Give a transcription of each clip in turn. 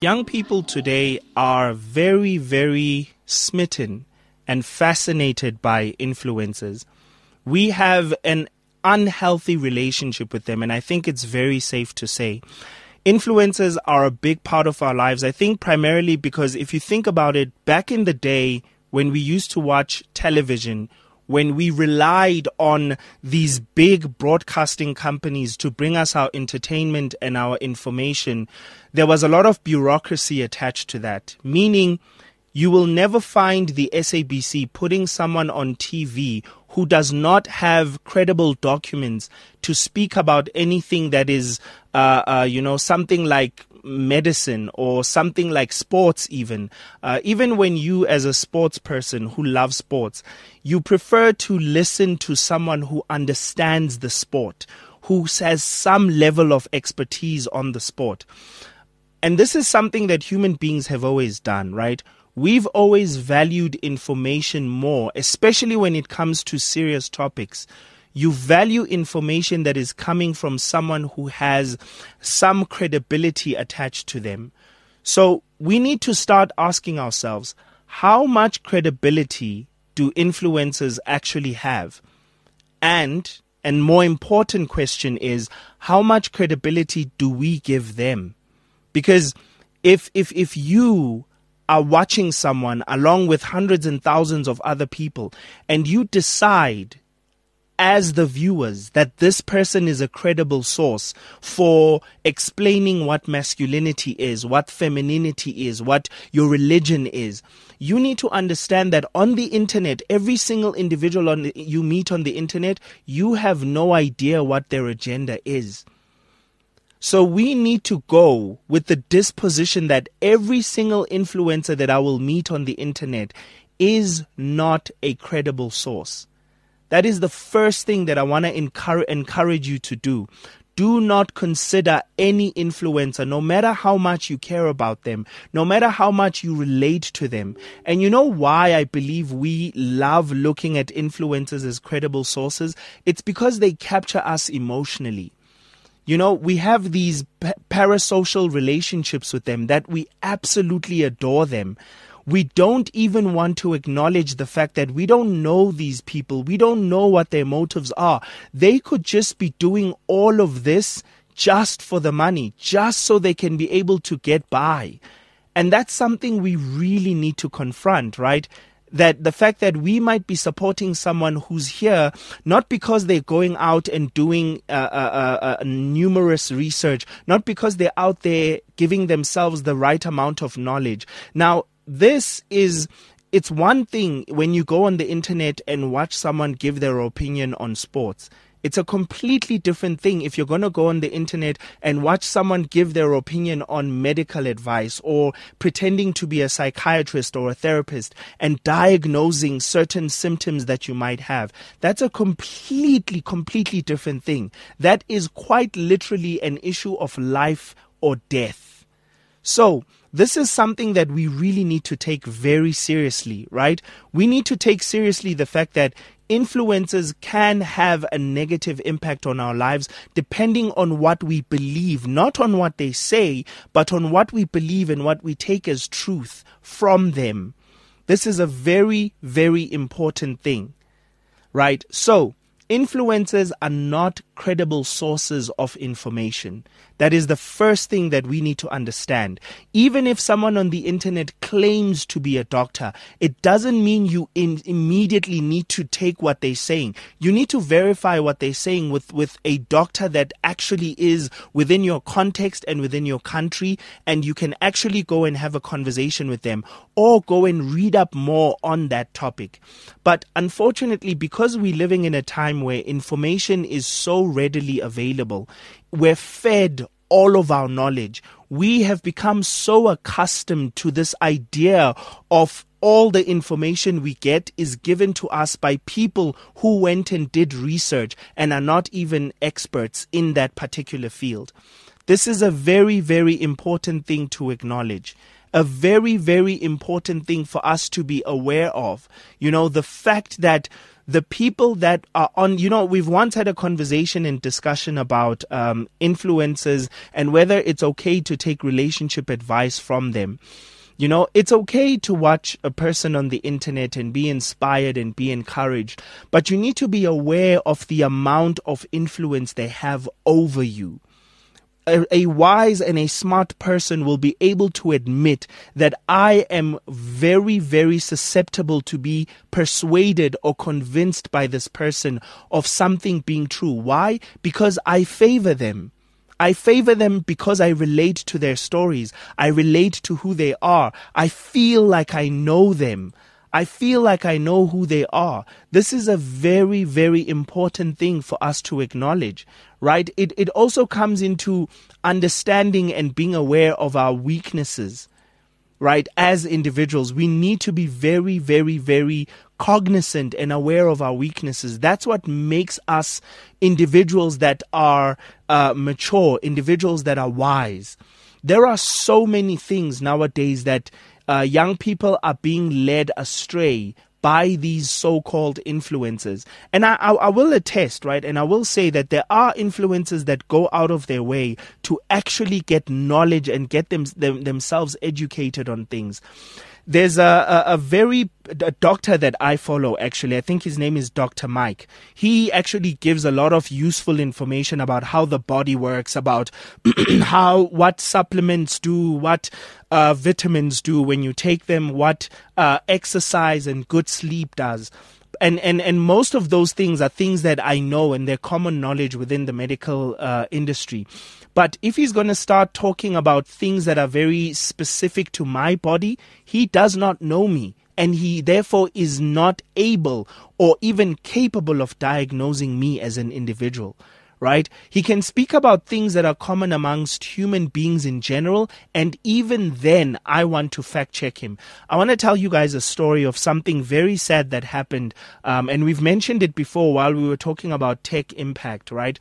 Young people today are very, very smitten and fascinated by influencers. We have an unhealthy relationship with them, and I think it's very safe to say. Influencers are a big part of our lives. I think primarily because if you think about it, back in the day when we used to watch television, when we relied on these big broadcasting companies to bring us our entertainment and our information, there was a lot of bureaucracy attached to that, meaning you will never find the SABC putting someone on TV who does not have credible documents to speak about anything that is, uh, uh, you know, something like medicine or something like sports even. Uh, even when you as a sports person who loves sports you prefer to listen to someone who understands the sport who has some level of expertise on the sport. And this is something that human beings have always done right? We've always valued information more especially when it comes to serious topics you value information that is coming from someone who has some credibility attached to them. So we need to start asking ourselves how much credibility do influencers actually have? And and more important question is how much credibility do we give them? Because if if if you are watching someone along with hundreds and thousands of other people and you decide as the viewers that this person is a credible source for explaining what masculinity is, what femininity is, what your religion is. You need to understand that on the internet, every single individual on the, you meet on the internet, you have no idea what their agenda is. So we need to go with the disposition that every single influencer that I will meet on the internet is not a credible source. That is the first thing that I want to encourage, encourage you to do. Do not consider any influencer, no matter how much you care about them, no matter how much you relate to them. And you know why I believe we love looking at influencers as credible sources? It's because they capture us emotionally. You know, we have these parasocial relationships with them that we absolutely adore them we don't even want to acknowledge the fact that we don't know these people. We don't know what their motives are. They could just be doing all of this just for the money, just so they can be able to get by. And that's something we really need to confront, right? that the fact that we might be supporting someone who's here not because they're going out and doing uh, uh, uh, uh numerous research, not because they're out there giving themselves the right amount of knowledge. Now, this is it's one thing when you go on the internet and watch someone give their opinion on sports. It's a completely different thing if you're going to go on the internet and watch someone give their opinion on medical advice or pretending to be a psychiatrist or a therapist and diagnosing certain symptoms that you might have. That's a completely, completely different thing. That is quite literally an issue of life or death. So, this is something that we really need to take very seriously, right? We need to take seriously the fact that influencers can have a negative impact on our lives depending on what we believe, not on what they say, but on what we believe and what we take as truth from them. This is a very, very important thing, right? So, influencers are not credible sources of information. That is the first thing that we need to understand. Even if someone on the internet claims to be a doctor, it doesn't mean you immediately need to take what they're saying. You need to verify what they're saying with, with a doctor that actually is within your context and within your country, and you can actually go and have a conversation with them or go and read up more on that topic. But unfortunately, because we're living in a time where information is so readily available, we're fed all of our knowledge. We have become so accustomed to this idea of all the information we get is given to us by people who went and did research and are not even experts in that particular field. This is a very, very important thing to acknowledge. A very, very important thing for us to be aware of. You know, the fact that the people that are on, you know, we've once had a conversation and discussion about um, influencers and whether it's okay to take relationship advice from them. You know, it's okay to watch a person on the internet and be inspired and be encouraged, but you need to be aware of the amount of influence they have over you a, a, wise and a smart person will be able to admit that I am very, very susceptible to be persuaded or convinced by this person of something being true. Why? Because I favor them. I favor them because I relate to their stories. I relate to who they are. I feel like I know them. I feel like I know who they are. This is a very, very important thing for us to acknowledge, right? It, it also comes into understanding and being aware of our weaknesses, right? As individuals, we need to be very, very, very cognizant and aware of our weaknesses. That's what makes us individuals that are uh, mature, individuals that are wise. There are so many things nowadays that uh, young people are being led astray by these so-called influencers. And I, I, I, will attest, right, and I will say that there are influencers that go out of their way to actually get knowledge and get them, them themselves educated on things. There's a, a, a very a doctor that I follow actually. I think his name is Dr. Mike. He actually gives a lot of useful information about how the body works, about how what supplements do, what uh, vitamins do when you take them, what uh, exercise and good sleep does and, and, and most of those things are things that I know and they're common knowledge within the medical uh, industry. But if he's going to start talking about things that are very specific to my body, he does not know me. And he therefore is not able or even capable of diagnosing me as an individual right? He can speak about things that are common amongst human beings in general, and even then, I want to fact check him. I want to tell you guys a story of something very sad that happened, um, and we've mentioned it before while we were talking about tech impact, right?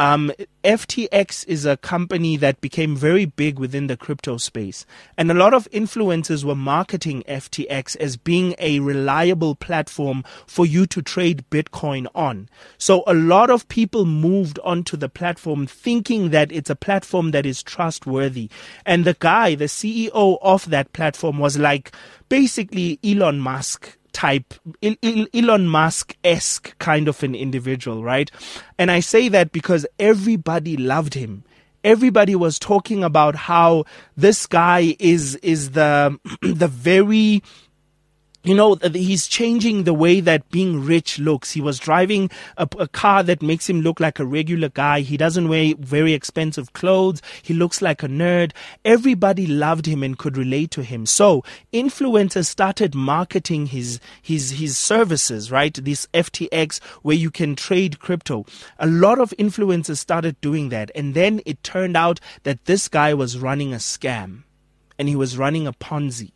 Um, FTX is a company that became very big within the crypto space. And a lot of influencers were marketing FTX as being a reliable platform for you to trade Bitcoin on. So a lot of people moved onto the platform thinking that it's a platform that is trustworthy. And the guy, the CEO of that platform was like basically Elon Musk type, Elon Musk esque kind of an individual, right? And I say that because everybody loved him. Everybody was talking about how this guy is is the the very you know, he's changing the way that being rich looks. He was driving a, a, car that makes him look like a regular guy. He doesn't wear very expensive clothes. He looks like a nerd. Everybody loved him and could relate to him. So influencers started marketing his, his, his services, right? This FTX where you can trade crypto. A lot of influencers started doing that. And then it turned out that this guy was running a scam and he was running a Ponzi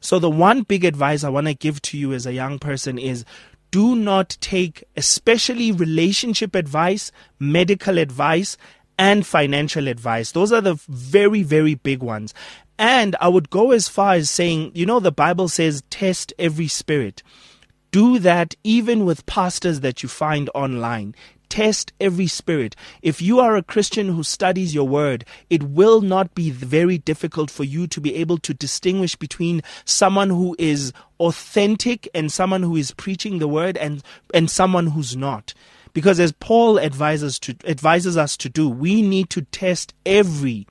so, the one big advice I want to give to you as a young person is do not take, especially relationship advice, medical advice, and financial advice. Those are the very, very big ones. And I would go as far as saying, you know, the Bible says, test every spirit. Do that even with pastors that you find online test every spirit. If you are a Christian who studies your word, it will not be very difficult for you to be able to distinguish between someone who is authentic and someone who is preaching the word and, and someone who's not. Because as Paul advises to advises us to do, we need to test every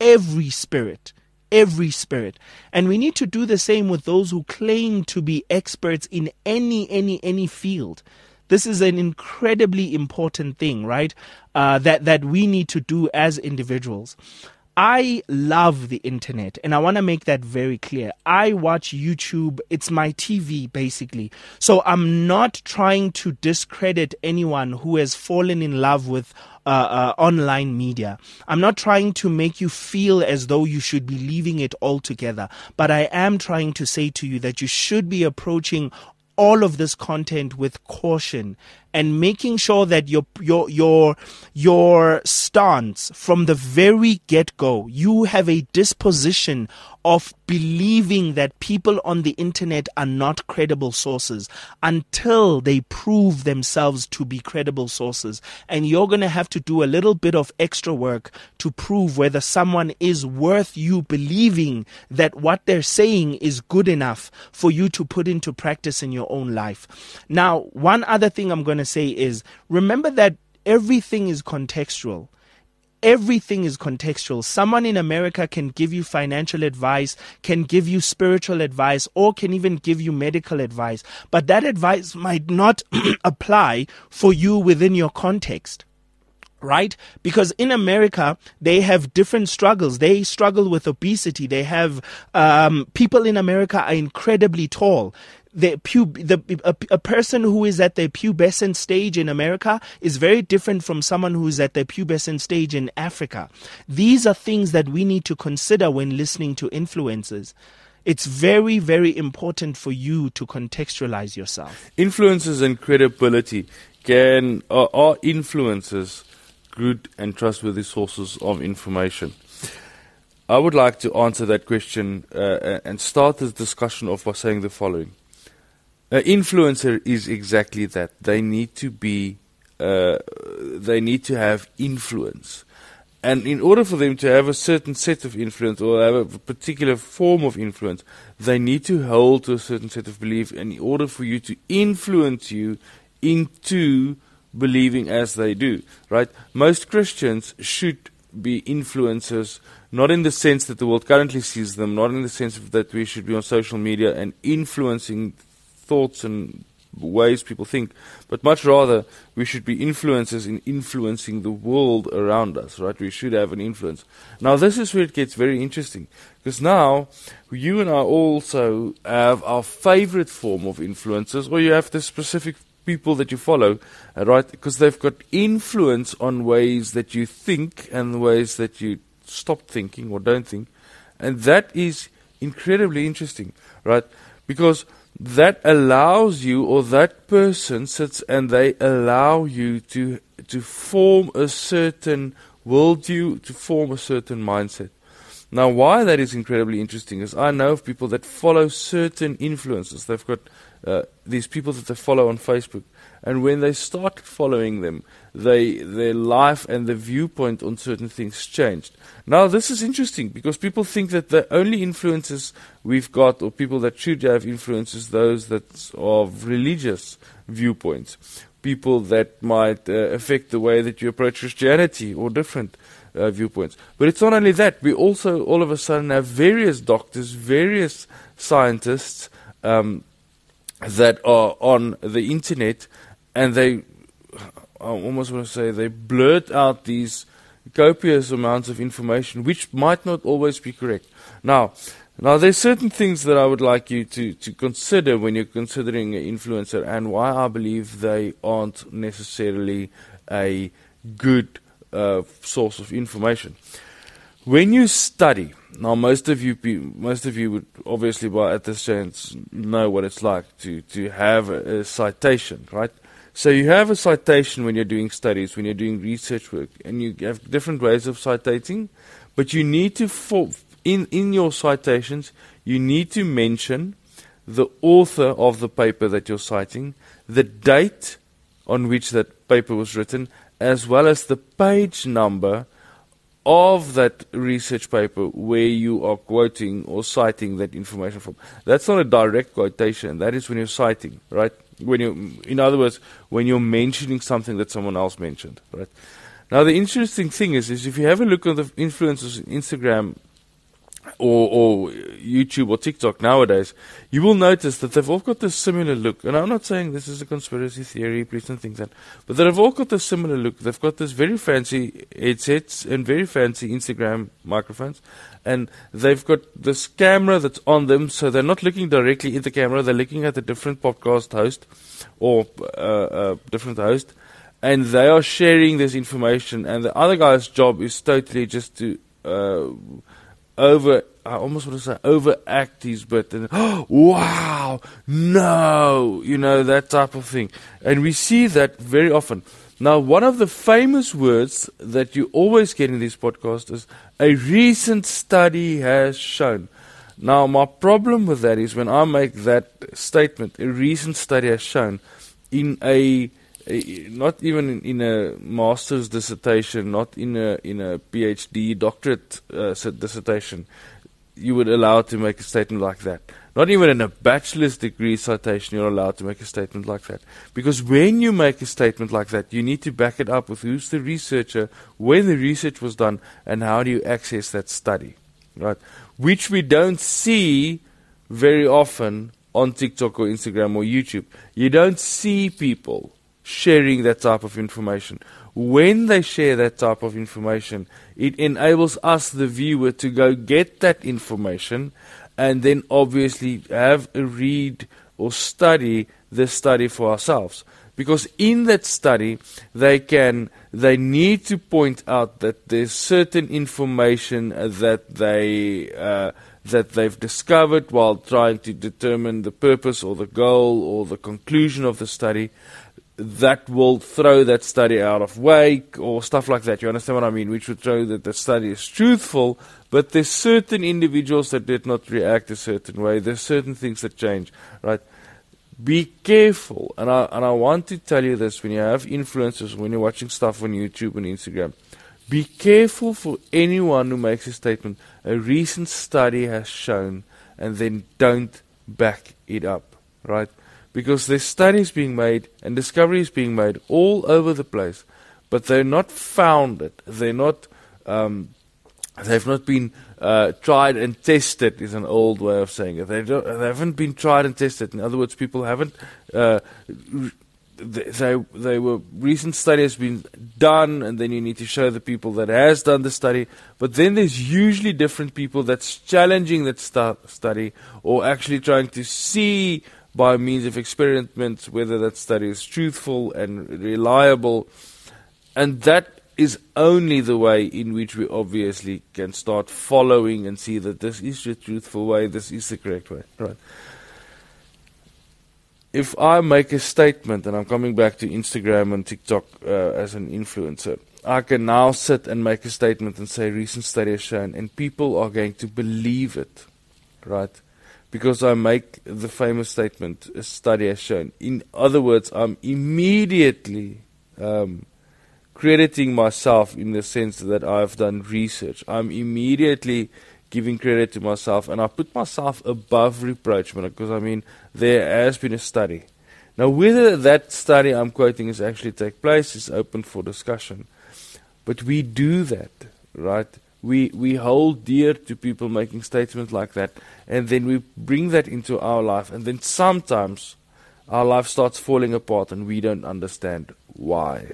every spirit every spirit. And we need to do the same with those who claim to be experts in any, any, any field. This is an incredibly important thing, right? Uh, that that we need to do as individuals. I love the internet and I want to make that very clear. I watch YouTube. It's my TV basically. So I'm not trying to discredit anyone who has fallen in love with uh, uh, online media. I'm not trying to make you feel as though you should be leaving it altogether, but I am trying to say to you that you should be approaching all of this content with caution and making sure that your your your your stance from the very get go, you have a disposition of believing that people on the internet are not credible sources until they prove themselves to be credible sources. And you're going to have to do a little bit of extra work to prove whether someone is worth you believing that what they're saying is good enough for you to put into practice in your own life. Now, one other thing I'm going to say is remember that everything is contextual everything is contextual. Someone in America can give you financial advice, can give you spiritual advice, or can even give you medical advice. But that advice might not apply for you within your context right? Because in America, they have different struggles. They struggle with obesity. They have um, people in America are incredibly tall the the a, a, person who is at the pubescent stage in America is very different from someone who is at the pubescent stage in Africa. These are things that we need to consider when listening to influencers. It's very, very important for you to contextualize yourself. Influences and credibility can are, are influences good and trustworthy sources of information. I would like to answer that question uh, and start this discussion off by saying the following. An influencer is exactly that. They need to be, uh, they need to have influence. And in order for them to have a certain set of influence or have a particular form of influence, they need to hold to a certain set of belief. And in order for you to influence you into believing as they do, right? Most Christians should be influencers, not in the sense that the world currently sees them, not in the sense that we should be on social media and influencing thoughts and ways people think, but much rather we should be influencers in influencing the world around us, right? We should have an influence. Now, this is where it gets very interesting because now you and I also have our favorite form of influencers, or you have the specific people that you follow, uh, right? Because they've got influence on ways that you think and ways that you stop thinking or don't think. And that is incredibly interesting, right? Because that allows you or that person sits and they allow you to to form a certain worldview, to form a certain mindset. Now, why that is incredibly interesting is I know of people that follow certain influences. They've got uh, these people that they follow on Facebook, and when they start following them, they, their life and the viewpoint on certain things changed. Now, this is interesting because people think that the only influences we've got, or people that should have influences, those that are of religious viewpoints, people that might uh, affect the way that you approach Christianity or different uh, viewpoints. But it's not only that, we also all of a sudden have various doctors, various scientists um, that are on the internet and they, I almost want to say, they blurt out these copious amounts of information, which might not always be correct. Now, now there's certain things that I would like you to, to consider when you're considering an influencer, and why I believe they aren't necessarily a good uh, source of information. When you study, now most of you, most of you would obviously by at this chance know what it's like to to have a, a citation, right? So you have a citation when you're doing studies, when you're doing research work, and you have different ways of citating, but you need to for, in in your citations you need to mention the author of the paper that you're citing, the date on which that paper was written, as well as the page number of that research paper where you are quoting or citing that information from. That's not a direct quotation. That is when you're citing, right? When you, in other words, when you're mentioning something that someone else mentioned, right? Now the interesting thing is, is if you have a look at the influencers on Instagram or, or YouTube or TikTok nowadays, you will notice that they've all got this similar look. And I'm not saying this is a conspiracy theory, please don't think that. But they've all got this similar look. They've got this very fancy headsets and very fancy Instagram microphones. And they've got this camera that's on them, so they're not looking directly at the camera, they're looking at a different podcast host or uh, different host. And they are sharing this information, and the other guy's job is totally just to uh, over I almost want to say overact his bit and oh, wow, no, you know that type of thing, and we see that very often. Now, one of the famous words that you always get in this podcast is a recent study has shown. Now, my problem with that is when I make that statement, a recent study has shown, in a, a not even in, in, a master's dissertation, not in a in a PhD doctorate uh, dissertation, you would allow to make a statement like that. Not even in a bachelor's degree citation, you're allowed to make a statement like that. Because when you make a statement like that, you need to back it up with who's the researcher, when the research was done, and how do you access that study, right? Which we don't see very often on TikTok or Instagram or YouTube. You don't see people sharing that type of information. When they share that type of information, it enables us, the viewer, to go get that information and then obviously have a read or study the study for ourselves because in that study they can they need to point out that there's certain information that they uh, that they've discovered while trying to determine the purpose or the goal or the conclusion of the study that will throw that study out of wake or stuff like that. You understand what I mean? Which would show that the study is truthful, but there's certain individuals that did not react a certain way. There's certain things that change, right? Be careful, and I and I want to tell you this: when you have influencers, when you're watching stuff on YouTube and Instagram, be careful for anyone who makes a statement. A recent study has shown, and then don't back it up, right? Because there's studies being made and discoveries being made all over the place, but they're not founded. They're not. Um, they've not been uh, tried and tested. Is an old way of saying it. They, they haven't been tried and tested. In other words, people haven't. Uh, they they were recent studies been done, and then you need to show the people that has done the study. But then there's usually different people that's challenging that stu- study or actually trying to see by means of experiments whether that study is truthful and reliable. And that is only the way in which we obviously can start following and see that this is the truthful way, this is the correct way. Right. If I make a statement, and I'm coming back to Instagram and TikTok uh, as an influencer, I can now sit and make a statement and say recent study has shown, and people are going to believe it, right? Because I make the famous statement, a study has shown. In other words, I'm immediately um, crediting myself in the sense that I've done research. I'm immediately giving credit to myself, and I put myself above reproach because I mean, there has been a study. Now, whether that study I'm quoting is actually take place is open for discussion. But we do that, right? We, we hold dear to people making statements like that, and then we bring that into our life, and then sometimes our life starts falling apart and we don't understand why.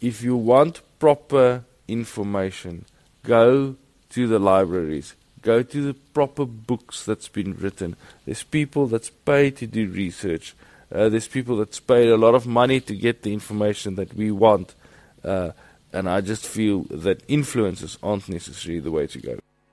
If you want proper information, go to the libraries, go to the proper books that's been written. There's people that's paid to do research. Uh, there's people that's paid a lot of money to get the information that we want. Uh, and I just feel that influences aren't necessarily the way to go.